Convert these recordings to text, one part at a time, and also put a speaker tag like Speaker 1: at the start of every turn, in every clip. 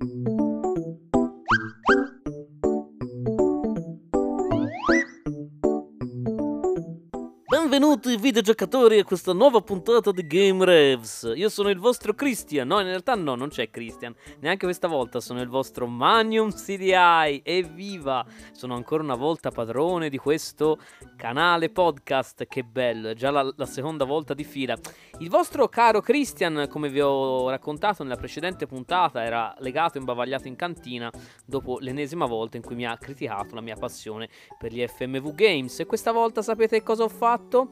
Speaker 1: Thank you. Benvenuti videogiocatori a questa nuova puntata di Game Revs. Io sono il vostro Christian. No, in realtà no, non c'è Christian. Neanche questa volta sono il vostro Magnum CDI. Evviva! Sono ancora una volta padrone di questo canale podcast. Che bello, è già la, la seconda volta di fila. Il vostro caro Christian, come vi ho raccontato nella precedente puntata, era legato e imbavagliato in cantina dopo l'ennesima volta in cui mi ha criticato la mia passione per gli FMV Games. E questa volta sapete cosa ho fatto?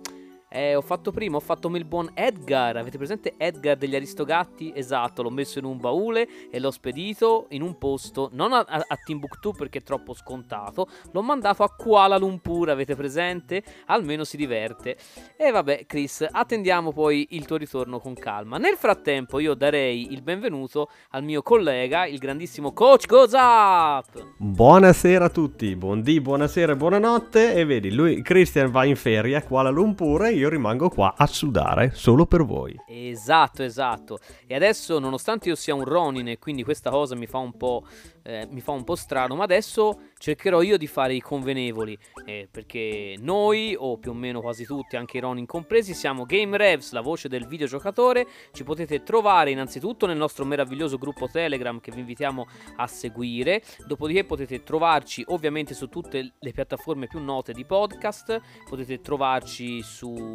Speaker 1: Eh, ho fatto prima, ho fatto il buon Edgar. Avete presente Edgar degli Aristogatti? Esatto, l'ho messo in un baule e l'ho spedito in un posto, non a, a, Timbuktu perché è troppo scontato. L'ho mandato a Kuala Lumpur, avete presente? Almeno si diverte. E vabbè, Chris, attendiamo poi il tuo ritorno con calma. Nel frattempo, io darei il benvenuto al mio collega, il grandissimo Coach Goes Up.
Speaker 2: Buonasera a tutti, buondì, buonasera e buonanotte. E vedi, lui, Christian va in ferie a Kuala Lumpur io rimango qua a sudare solo per voi.
Speaker 1: Esatto, esatto. E adesso, nonostante io sia un Ronin e quindi questa cosa mi fa un po', eh, mi fa un po' strano, ma adesso cercherò io di fare i convenevoli, eh, perché noi, o più o meno quasi tutti, anche i Ronin compresi, siamo Game Revs, la voce del videogiocatore. Ci potete trovare innanzitutto nel nostro meraviglioso gruppo Telegram che vi invitiamo a seguire. Dopodiché potete trovarci ovviamente su tutte le piattaforme più note di podcast. Potete trovarci su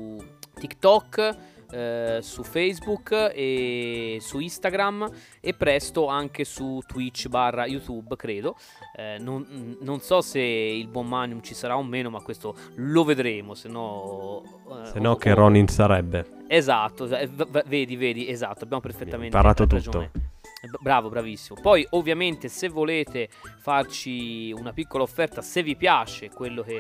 Speaker 1: TikTok, eh, su Facebook e su Instagram e presto anche su Twitch barra YouTube, credo. Eh, non, non, so se il buon Manium ci sarà o meno, ma questo lo vedremo, se no...
Speaker 2: Eh, se no che Ronin sarebbe.
Speaker 1: Esatto, v- vedi, vedi, esatto, abbiamo perfettamente
Speaker 2: imparato
Speaker 1: ragione. tutto. Bravo, bravissimo. Poi, ovviamente, se volete farci una piccola offerta, se vi piace quello che,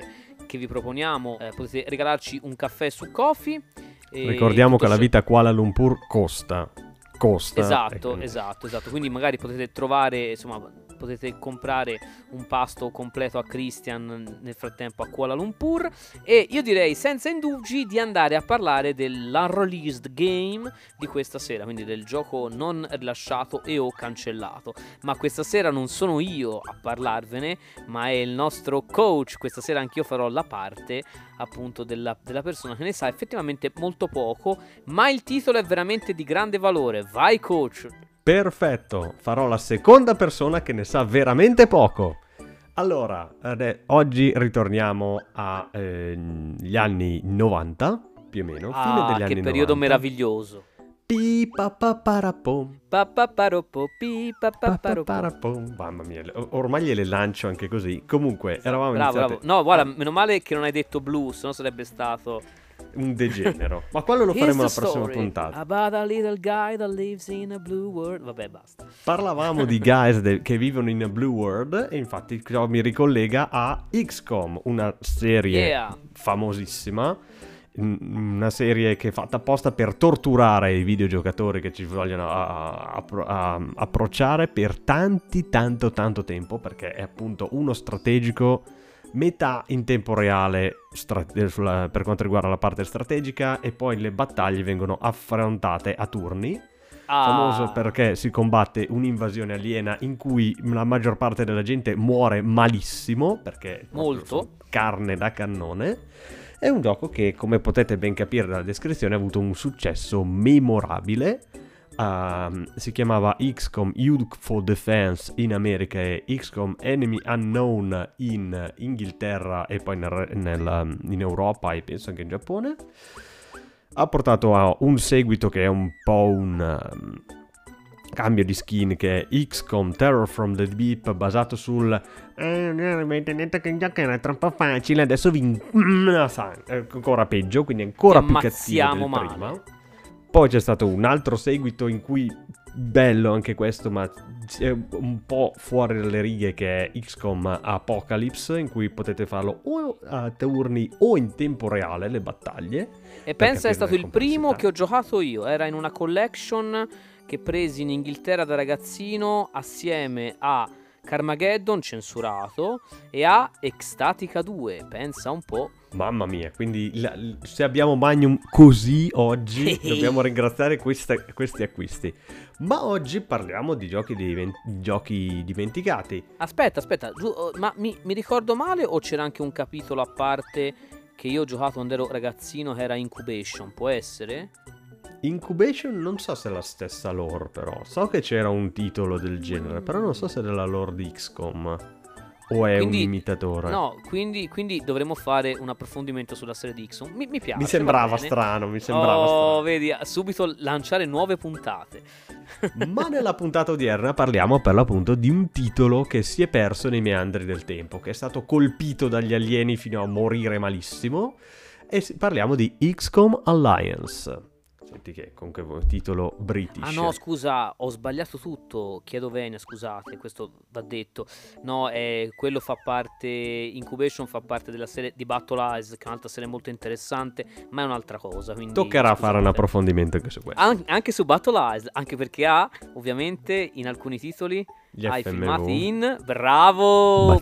Speaker 1: che vi proponiamo, eh, potete regalarci un caffè su Coffee.
Speaker 2: Ricordiamo che la vita a Kuala Lumpur costa. Costa.
Speaker 1: Esatto, esatto, esatto. Quindi magari potete trovare, insomma, potete comprare un pasto completo a Christian nel frattempo a Kuala Lumpur e io direi senza indugi di andare a parlare dell'unreleased game di questa sera, quindi del gioco non rilasciato e o cancellato. Ma questa sera non sono io a parlarvene, ma è il nostro coach. Questa sera anch'io farò la parte appunto della, della persona che ne sa effettivamente molto poco, ma il titolo è veramente di grande valore. Vai coach!
Speaker 2: Perfetto, farò la seconda persona che ne sa veramente poco. Allora, oggi ritorniamo agli eh, anni 90, più o meno,
Speaker 1: ah,
Speaker 2: fine degli
Speaker 1: anni 90.
Speaker 2: che
Speaker 1: periodo meraviglioso.
Speaker 2: Mamma mia, ormai gliele lancio anche così. Comunque, eravamo
Speaker 1: bravo,
Speaker 2: iniziati...
Speaker 1: bravo. No, guarda, meno male che non hai detto blues, no sarebbe stato
Speaker 2: un degenero. Ma quello lo faremo alla prossima puntata.
Speaker 1: About a little guy that lives in a blue world. Vabbè, basta.
Speaker 2: Parlavamo di guys de- che vivono in a blue world e infatti ciò mi ricollega a XCOM, una serie
Speaker 1: yeah.
Speaker 2: famosissima. Una serie che è fatta apposta per torturare i videogiocatori che ci vogliono a, a, a, approcciare per tanti, tanto, tanto tempo, perché è appunto uno strategico metà in tempo reale strate- sulla, per quanto riguarda la parte strategica e poi le battaglie vengono affrontate a turni. Ah. Famoso perché si combatte un'invasione aliena in cui la maggior parte della gente muore malissimo perché
Speaker 1: molto
Speaker 2: carne da cannone. È un gioco che, come potete ben capire dalla descrizione, ha avuto un successo memorabile Uh, si chiamava XCOM Youthful Defense in America e XCOM Enemy Unknown in Inghilterra e poi nel, nel, in Europa e penso anche in Giappone. Ha portato a un seguito che è un po' un um, cambio di skin che è XCOM Terror from the Deep basato sul eh, avete detto che il gioco era troppo facile adesso vi mm, ancora peggio quindi ancora più cattivo del
Speaker 1: male.
Speaker 2: prima poi c'è stato un altro seguito in cui, bello anche questo, ma un po' fuori dalle righe, che è XCOM Apocalypse, in cui potete farlo o a turni o in tempo reale, le battaglie.
Speaker 1: E pensa è stato il primo che ho giocato io, era in una collection che presi in Inghilterra da ragazzino assieme a Carmageddon censurato e A Ecstatica 2, pensa un po'.
Speaker 2: Mamma mia, quindi la- se abbiamo Magnum così oggi dobbiamo ringraziare questa- questi acquisti. Ma oggi parliamo di giochi, diven- giochi dimenticati.
Speaker 1: Aspetta, aspetta, giu- oh, ma mi, mi ricordo male o c'era anche un capitolo a parte che io ho giocato quando ero ragazzino che era Incubation, può essere?
Speaker 2: Incubation non so se è la stessa lore però, so che c'era un titolo del genere, però non so se è della lore di XCOM o è
Speaker 1: Quindi-
Speaker 2: un imitatore.
Speaker 1: No, quindi, quindi dovremmo fare un approfondimento sulla serie di Dixon. Mi, mi piace.
Speaker 2: mi
Speaker 1: va
Speaker 2: sembrava strano, mi sembrava
Speaker 1: Oh, vedi, subito lanciare nuove puntate.
Speaker 2: strano. Ma nella puntata odierna parliamo per l'appunto di un titolo che si è perso nei meandri del tempo, che è stato colpito dagli alieni fino a morire malissimo, e parliamo di XCOM Alliance. Senti che comunque titolo british.
Speaker 1: Ah no, scusa, ho sbagliato tutto. Chiedo venia, scusate, questo va detto. No, è, quello fa parte. Incubation fa parte della serie di Battle Eyes, che è un'altra serie molto interessante, ma è un'altra cosa. Quindi,
Speaker 2: Toccherà fare un
Speaker 1: scusate.
Speaker 2: approfondimento anche su questo.
Speaker 1: An- anche su Battle Eyes, anche perché ha ovviamente in alcuni titoli
Speaker 2: Gli
Speaker 1: hai
Speaker 2: FMV.
Speaker 1: filmati in Bravo.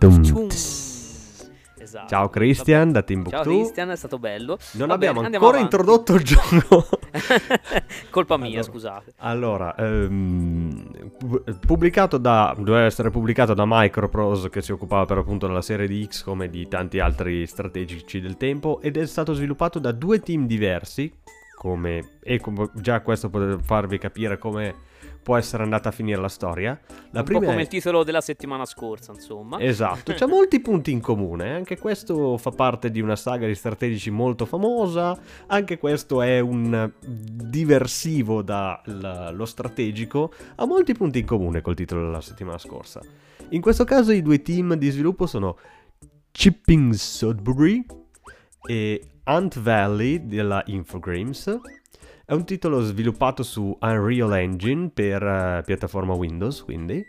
Speaker 1: Esatto.
Speaker 2: Ciao Christian da
Speaker 1: Ciao
Speaker 2: Timbuktu.
Speaker 1: Christian, è stato bello.
Speaker 2: Non
Speaker 1: Va
Speaker 2: abbiamo ancora introdotto il gioco.
Speaker 1: Colpa mia,
Speaker 2: Allora.
Speaker 1: scusate.
Speaker 2: Allora, ehm, pu- pubblicato da, doveva essere pubblicato da Microprose che si occupava per appunto della serie di XCOM e di tanti altri strategici del tempo ed è stato sviluppato da due team diversi come, e come- già questo può farvi capire come può essere andata a finire la storia. La
Speaker 1: un po'
Speaker 2: prima
Speaker 1: come
Speaker 2: è-
Speaker 1: il titolo della settimana scorsa, insomma.
Speaker 2: Esatto, c'ha molti punti in comune, anche questo fa parte di una saga di strategici molto famosa, anche questo è un diversivo dallo strategico, ha molti punti in comune col titolo della settimana scorsa. In questo caso i due team di sviluppo sono Chipping Sudbury e Ant Valley della Infogrames. È un titolo sviluppato su Unreal Engine per eh, piattaforma Windows, quindi.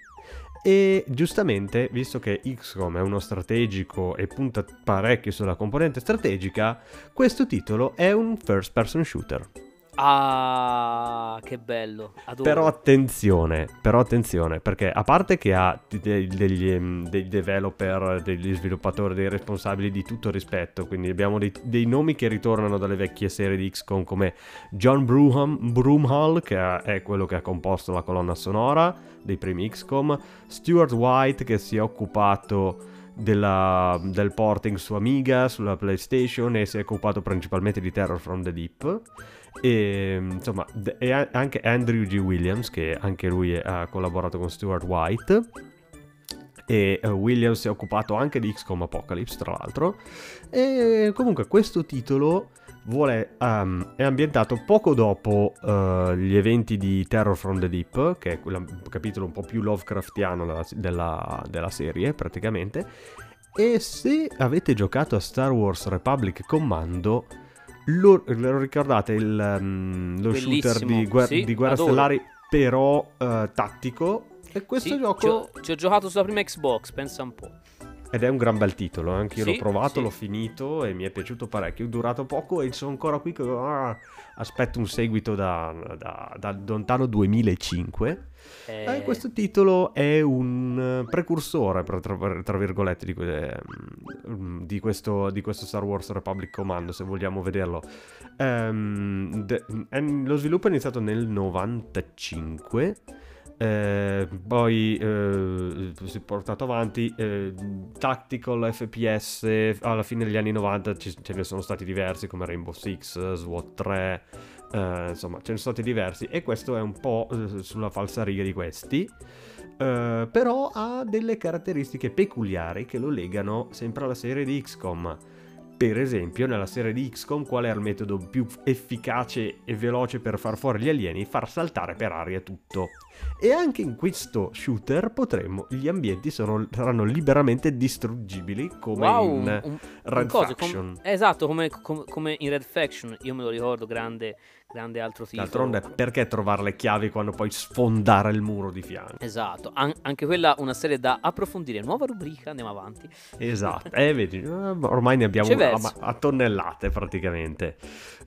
Speaker 2: E giustamente, visto che XCOM è uno strategico e punta parecchio sulla componente strategica, questo titolo è un first person shooter.
Speaker 1: Ah, che bello. Adoro.
Speaker 2: Però attenzione, però attenzione, perché a parte che ha de- degli, ehm, dei developer, degli sviluppatori, dei responsabili di tutto rispetto, quindi abbiamo dei, dei nomi che ritornano dalle vecchie serie di XCOM come John Broom- Broomhall, che è quello che ha composto la colonna sonora dei primi XCOM, Stuart White che si è occupato della- del porting su Amiga, sulla PlayStation e si è occupato principalmente di Terror from the Deep. E insomma, e anche Andrew G. Williams, che anche lui ha collaborato con Stuart White. E eh, Williams si è occupato anche di XCOM Apocalypse, tra l'altro. E comunque questo titolo vuole, ehm, è ambientato poco dopo eh, gli eventi di Terror from the Deep, che è quel capitolo un po' più Lovecraftiano della, della- della serie, praticamente. E se avete giocato a Star Wars Republic Commando, lo, lo ricordate il, um, lo shooter di, guer-
Speaker 1: sì,
Speaker 2: di Guerre
Speaker 1: adoro.
Speaker 2: Stellari, però eh, tattico? E questo
Speaker 1: Sì,
Speaker 2: gioco...
Speaker 1: ci ho, ci ho giocato sulla prima Xbox, pensa un po'.
Speaker 2: Ed è un gran bel titolo, anche io
Speaker 1: Sì,
Speaker 2: l'ho provato,
Speaker 1: sì.
Speaker 2: l'ho finito e mi è piaciuto parecchio. È durato poco e sono ancora qui ah, aspetto un seguito da, da- da lontano 2005.
Speaker 1: Eh,
Speaker 2: Eh, questo titolo è un eh, precursore, tra, tra virgolette, di, mm, di questo, di questo Star Wars Republic Commando, se vogliamo vederlo. Ehm, de- è- lo sviluppo è iniziato nel 95. Eh, poi eh, si è portato avanti eh, tactical FPS alla fine degli anni 90 ci- ce ne sono stati diversi come Rainbow Six, SWAT 3 eh, insomma, ce ne sono stati diversi e questo è un po' eh, sulla falsariga di questi. eh, però ha delle caratteristiche peculiari che lo legano sempre alla serie di XCOM. Per esempio, nella serie di XCOM, qual è il metodo più efficace e veloce per far fuori gli alieni? Far saltare per aria tutto. E anche in questo shooter potremmo, gli ambienti sono- saranno liberamente distruggibili come
Speaker 1: wow,
Speaker 2: in
Speaker 1: un- un-
Speaker 2: Red
Speaker 1: un com-
Speaker 2: Faction.
Speaker 1: esatto, come, com- come in Red Faction. Io me lo ricordo, grande, grande altro titolo.
Speaker 2: D'altronde, perché trovare le chiavi quando puoi sfondare il muro di fianco?
Speaker 1: Esatto, An- anche quella una serie da approfondire. Nuova rubrica, andiamo avanti.
Speaker 2: Esatto, eh, vedi, eh, ormai ne abbiamo a, a tonnellate praticamente.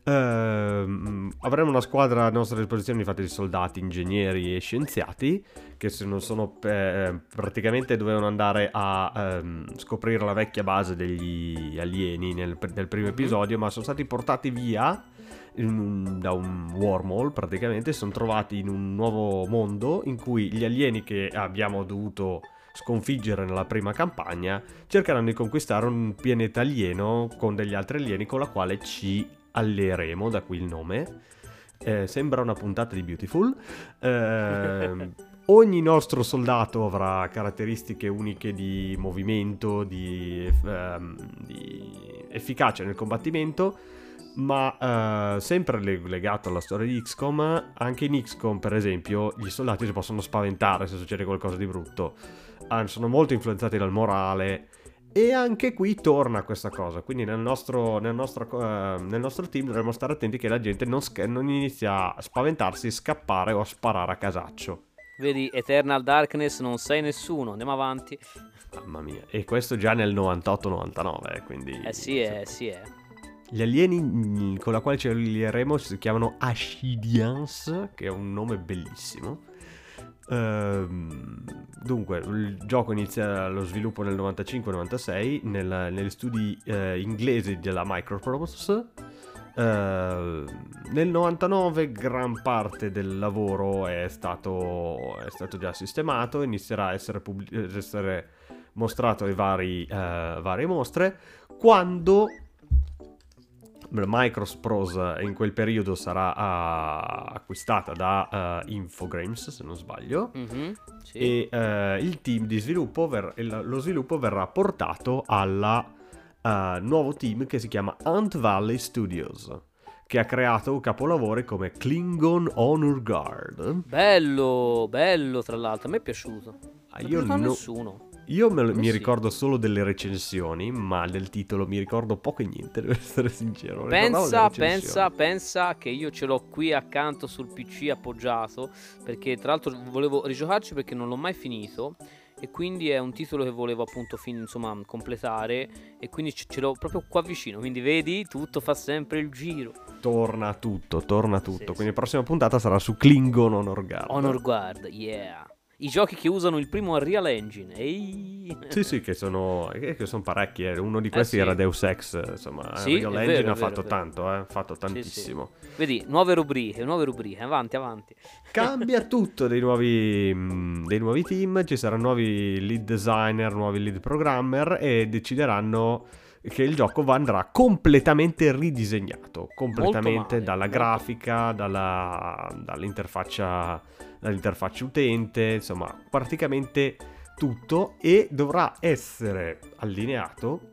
Speaker 2: Ehm, avremo una squadra a nostra disposizione fatta di soldati, ingegneri e scienziati che sono, sono, eh, praticamente dovevano andare a ehm, scoprire la vecchia base degli alieni nel, nel primo
Speaker 1: Mhm.
Speaker 2: episodio, ma sono stati portati via un- da un wormhole praticamente, si sono trovati in un nuovo mondo in cui gli alieni che abbiamo dovuto sconfiggere nella prima campagna cercheranno di conquistare un pianeta alieno con degli altri alieni con la quale ci alleeremo, da qui il nome. Eh, sembra una puntata di Beautiful. Ehm, ogni nostro soldato avrà caratteristiche uniche di movimento, di, ehm, di efficacia nel combattimento, ma eh, sempre le- legato alla storia di XCOM, anche in XCOM per esempio gli soldati si possono spaventare se succede qualcosa di brutto, Ah, sono molto influenzati dal morale. E anche qui torna questa cosa. Quindi nel nostro, nel nostro, eh, nel nostro team dovremmo stare attenti che la gente non, sca- non inizia a spaventarsi, scappare o a sparare a casaccio.
Speaker 1: Vedi, Eternal Darkness non sei nessuno, andiamo avanti.
Speaker 2: Mamma mia. E questo già nel 98-99, eh, quindi...
Speaker 1: Eh sì, eh sì, eh.
Speaker 2: Gli alieni mm, con la quale ci allieremo si chiamano Ashidians, che è un nome bellissimo. Ehm, dunque, il gioco inizia lo sviluppo nel 95-96 nel- negli studi eh, inglesi della Microprose. Eh, nel 99 gran parte del lavoro è stato, è stato già sistemato, inizierà a essere, pubblic- essere mostrato ai vari, eh, varie mostre. Quando Microprose in quel periodo sarà ah, acquistata da eh, Infogrames, se non sbaglio,
Speaker 1: Mhm, sì.
Speaker 2: e eh, il team di sviluppo, ver- lo sviluppo verrà portato al nuovo team che si chiama Ant Valley Studios, che ha creato capolavori come Klingon Honor Guard.
Speaker 1: Bello, bello tra l'altro, a me è piaciuto.
Speaker 2: Ah,
Speaker 1: Non
Speaker 2: io
Speaker 1: a
Speaker 2: no-
Speaker 1: nessuno.
Speaker 2: Io lo- mi
Speaker 1: sì.
Speaker 2: ricordo solo delle recensioni, ma del titolo mi ricordo poco e niente, devo essere sincero.
Speaker 1: Pensa, pensa, pensa che io ce l'ho qui accanto sul PC appoggiato, perché tra l'altro volevo rigiocarci perché non l'ho mai finito e quindi è un titolo che volevo appunto fin- insomma, completare e quindi ce ce l'ho proprio qua vicino, quindi vedi, tutto fa sempre il giro.
Speaker 2: Torna tutto, torna tutto.
Speaker 1: Sì,
Speaker 2: Quindi
Speaker 1: sì.
Speaker 2: la prossima puntata sarà su Klingon Honor Guard.
Speaker 1: Honor Guard, yeah. I giochi che usano il primo Unreal Engine. Ehi.
Speaker 2: Sì, sì, che sono, eh, che sono parecchi. eh. Uno di questi
Speaker 1: sì.
Speaker 2: era Deus Ex. Insomma,
Speaker 1: Sì,
Speaker 2: Real
Speaker 1: è
Speaker 2: Engine
Speaker 1: vero,
Speaker 2: ha fatto
Speaker 1: vero.
Speaker 2: tanto, eh, ha fatto
Speaker 1: sì.
Speaker 2: tantissimo.
Speaker 1: Vedi, nuove rubriche, nuove rubriche, avanti, avanti.
Speaker 2: Cambia tutto dei nuovi, mm, dei nuovi team. Ci saranno nuovi lead designer, nuovi lead programmer e decideranno che il gioco andrà completamente ridisegnato. Completamente
Speaker 1: male,
Speaker 2: dalla grafica, dalla, dall'interfaccia, dall'interfaccia utente, insomma, praticamente tutto e dovrà essere allineato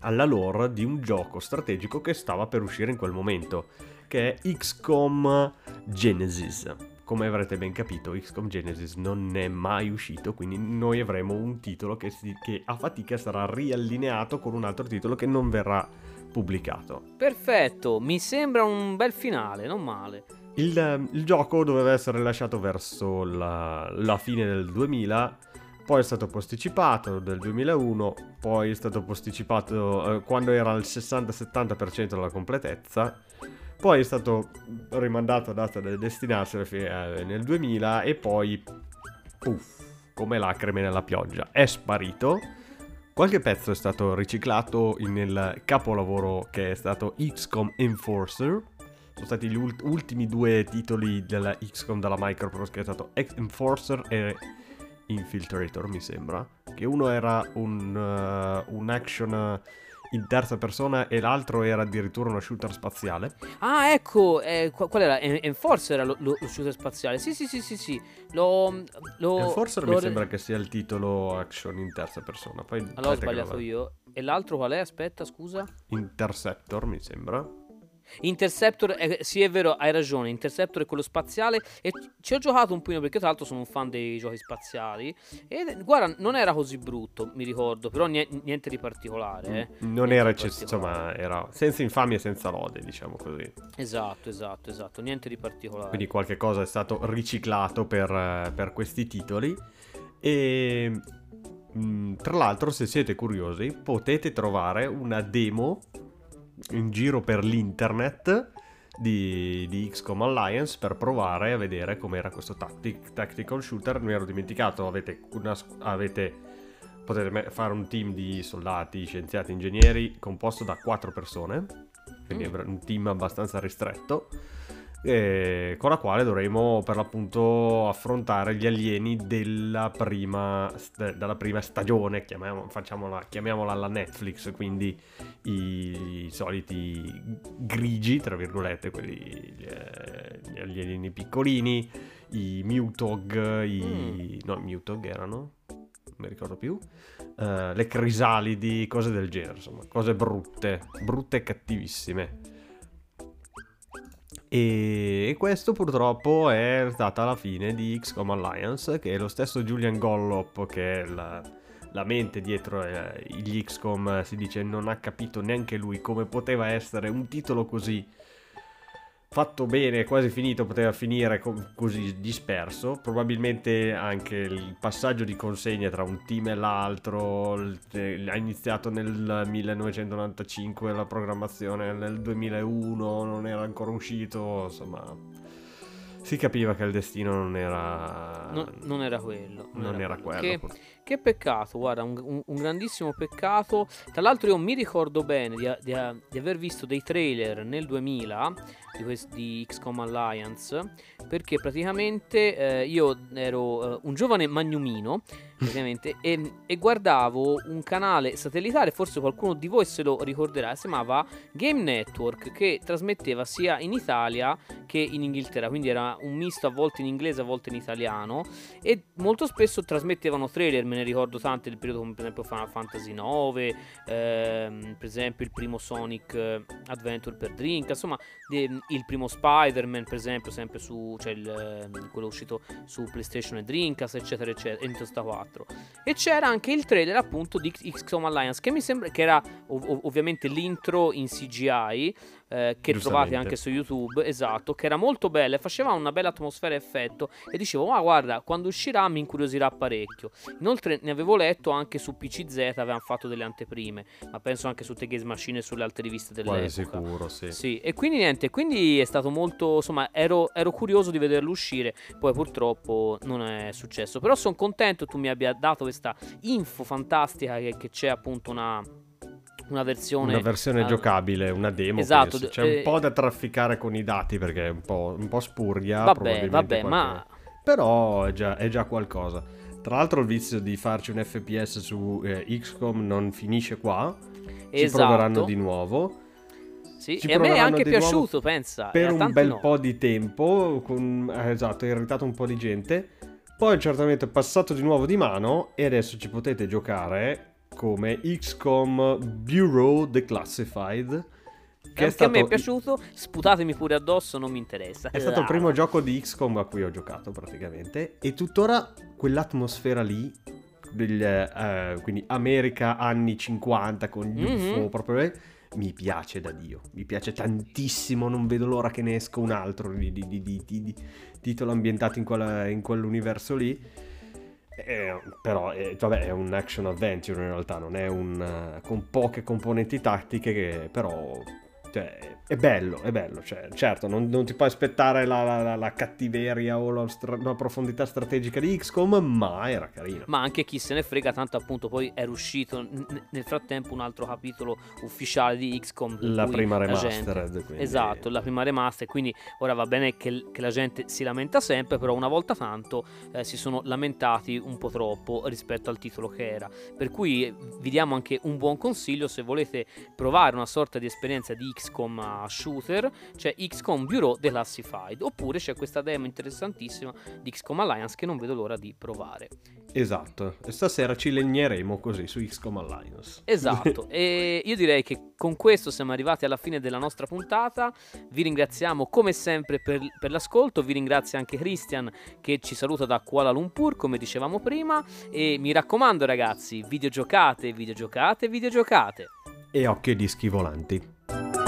Speaker 2: alla lore di un gioco strategico che stava per uscire in quel momento, che è XCOM Genesis. Come avrete ben capito, XCOM Genesis non è mai uscito, quindi noi avremo un titolo che, si- che a fatica sarà riallineato con un altro titolo che non verrà pubblicato.
Speaker 1: Perfetto, mi sembra un bel finale, non male.
Speaker 2: Il, il gioco doveva essere lasciato verso la, la fine del 2000, poi è stato posticipato del 2001, poi è stato posticipato eh, quando era al 60-70% della completezza, poi è stato rimandato a data del destinarsi eh, nel 2000 e poi, puff, come lacrime nella pioggia, è sparito. Qualche pezzo è stato riciclato nel capolavoro che è stato XCOM Enforcer, sono stati gli ult- ultimi due titoli della XCOM dalla Microprose che è stato Enforcer e Infiltrator mi sembra che uno era un, uh, un action in terza persona e l'altro era addirittura uno shooter spaziale
Speaker 1: Ah, ecco, eh, qu- qual era? En- Enforcer era lo, lo- shooter spaziale. Sì, sì, sì, sì, sì. Lo... lo
Speaker 2: Enforcer
Speaker 1: lo-
Speaker 2: mi sembra che sia il titolo action in terza persona poi
Speaker 1: Allora ho sbagliato io. E l'altro qual è? Aspetta, scusa.
Speaker 2: Interceptor mi sembra
Speaker 1: Interceptor, eh, sì è vero, hai ragione, Interceptor è quello spaziale e ci ho giocato un pochino perché tra l'altro sono un fan dei giochi spaziali e guarda, non era così brutto, mi ricordo, però nie- niente di particolare, eh.
Speaker 2: non
Speaker 1: Niente
Speaker 2: era
Speaker 1: di
Speaker 2: ecce-
Speaker 1: particolare.
Speaker 2: insomma era senza infamia e senza lode diciamo così
Speaker 1: Esatto, esatto, esatto, niente di particolare.
Speaker 2: quindi qualche cosa è stato riciclato per, per questi titoli e mh, tra l'altro se siete curiosi potete trovare una demo in giro per l'internet di, di XCOM Alliance per provare a vedere com'era questo tactic, tactical shooter. Mi ero dimenticato, avete, una, avete, potete fare un team di soldati, scienziati, ingegneri composto da quattro persone, quindi mm. è un team abbastanza ristretto eh, con la quale dovremo per l'appunto affrontare gli alieni della prima, della prima stagione, chiamiamola, chiamiamola alla Netflix, quindi i, i, soliti grigi, tra virgolette, quelli, gli, eh, gli alieni piccolini, i Mutog, i... Mm. no, i Mutog erano? non mi ricordo più, uh, le crisalidi, cose del genere, insomma, cose brutte, brutte e cattivissime. E questo purtroppo è stata la fine di XCOM Alliance, che è lo stesso Julian Gollop, che è la, la mente dietro eh, gli XCOM, si dice non ha capito neanche lui come poteva essere un titolo così fatto bene, quasi finito, poteva finire co- così disperso. Probabilmente anche il passaggio di consegna tra un team e l'altro ha iniziato nel 1995, la programmazione nel 2001 non era ancora uscito, insomma si capiva che il destino non era
Speaker 1: no, non era quello
Speaker 2: non, non era, quello,
Speaker 1: che, che, peccato guarda un, un, grandissimo peccato. Tra l'altro io mi ricordo bene di, di, di aver visto dei trailer nel 2000 di, quest, di XCOM Alliance perché praticamente eh, io ero eh, un giovane magnumino praticamente e, e, guardavo un canale satellitare forse qualcuno di voi se lo ricorderà si chiamava Game Network che trasmetteva sia in Italia che in Inghilterra quindi era un misto a volte in inglese a volte in italiano e molto spesso trasmettevano trailer me ne ricordo tanti del periodo come per esempio Final Fantasy 9 ehm, per esempio il primo Sonic eh, Adventure per Drink insomma de, il primo Spider-Man, per esempio, sempre su, cioè il, ehm, quello uscito su PlayStation e Dreamcast, eccetera, eccetera, Nintendo 4. E c'era anche il trailer appunto di XCOM Alliance, che mi sembra che era ov- ovviamente l'intro in CGI, eh, che trovate anche su YouTube, esatto, che era molto bella e faceva una bella atmosfera e effetto e dicevo, ma guarda, quando uscirà mi incuriosirà parecchio. Inoltre ne avevo letto anche su PCZ, avevano fatto delle anteprime, ma penso anche su The Games Machine e sulle altre riviste dell'epoca.
Speaker 2: Quasi sicuro, sì.
Speaker 1: Sì, e quindi niente, quindi è stato molto, insomma, ero, ero curioso di vederlo uscire, poi purtroppo non è successo, però sono contento tu mi abbia dato questa info fantastica che, che c'è appunto una una versione,
Speaker 2: una versione uh, giocabile, una demo. Esatto, penso. c'è eh, un po' da trafficare con i dati perché è un po', un po spurgia.
Speaker 1: Vabbè, vabbè, ma...
Speaker 2: Però è già, è già, qualcosa. Tra l'altro il vizio di farci un FPS su eh, XCOM non finisce qua. Esatto. Ci proveranno di nuovo.
Speaker 1: Sì, Ci e a me è anche piaciuto, pensa.
Speaker 2: Per un bel no. po' di tempo, con, eh, esatto, ha irritato un po' di gente. Poi certamente è passato di nuovo di mano e adesso ci potete giocare come XCOM Bureau Declassified.
Speaker 1: Che, è stato... a me è piaciuto, sputatemi pure addosso, non mi interessa.
Speaker 2: È stato il primo gioco di XCOM a cui ho giocato praticamente. E tuttora quell'atmosfera lì, del, eh, quindi America anni 50 con gli mm-hmm. UFO proprio mi piace da Dio, mi piace tantissimo, non vedo l'ora che ne esca un altro di, di, di, di titolo ambientato in, quella, in quell'universo lì. Eh, però eh, vabbè, è un action adventure in realtà, non è un uh, con poche componenti tattiche che però cioè, è bello, è bello. Cioè, certo, non, non, ti puoi aspettare la, la, la cattiveria o la, stra- la, profondità strategica di XCOM, ma era carino.
Speaker 1: Ma anche chi se ne frega, tanto appunto poi è uscito n- nel frattempo un altro capitolo ufficiale di XCOM.
Speaker 2: La prima remastered.
Speaker 1: Gente... Esatto, la prima remaster. Quindi ora va bene che, che, la gente si lamenta sempre, però una volta tanto eh, si sono lamentati un po' troppo rispetto al titolo che era. Per cui vi diamo anche un buon consiglio se volete provare una sorta di esperienza di XCOM shooter c'è XCOM Bureau Declassified oppure c'è questa demo interessantissima di XCOM Alliance che non vedo l'ora di provare.
Speaker 2: Esatto, e stasera ci legneremo così su XCOM Alliance.
Speaker 1: Esatto, e io direi che con questo siamo arrivati alla fine della nostra puntata. Vi ringraziamo come sempre per, per l'ascolto, vi ringrazio anche Christian che ci saluta da Kuala Lumpur, come dicevamo prima. E mi raccomando, ragazzi, videogiocate, videogiocate, videogiocate.
Speaker 2: E occhio ai dischi volanti.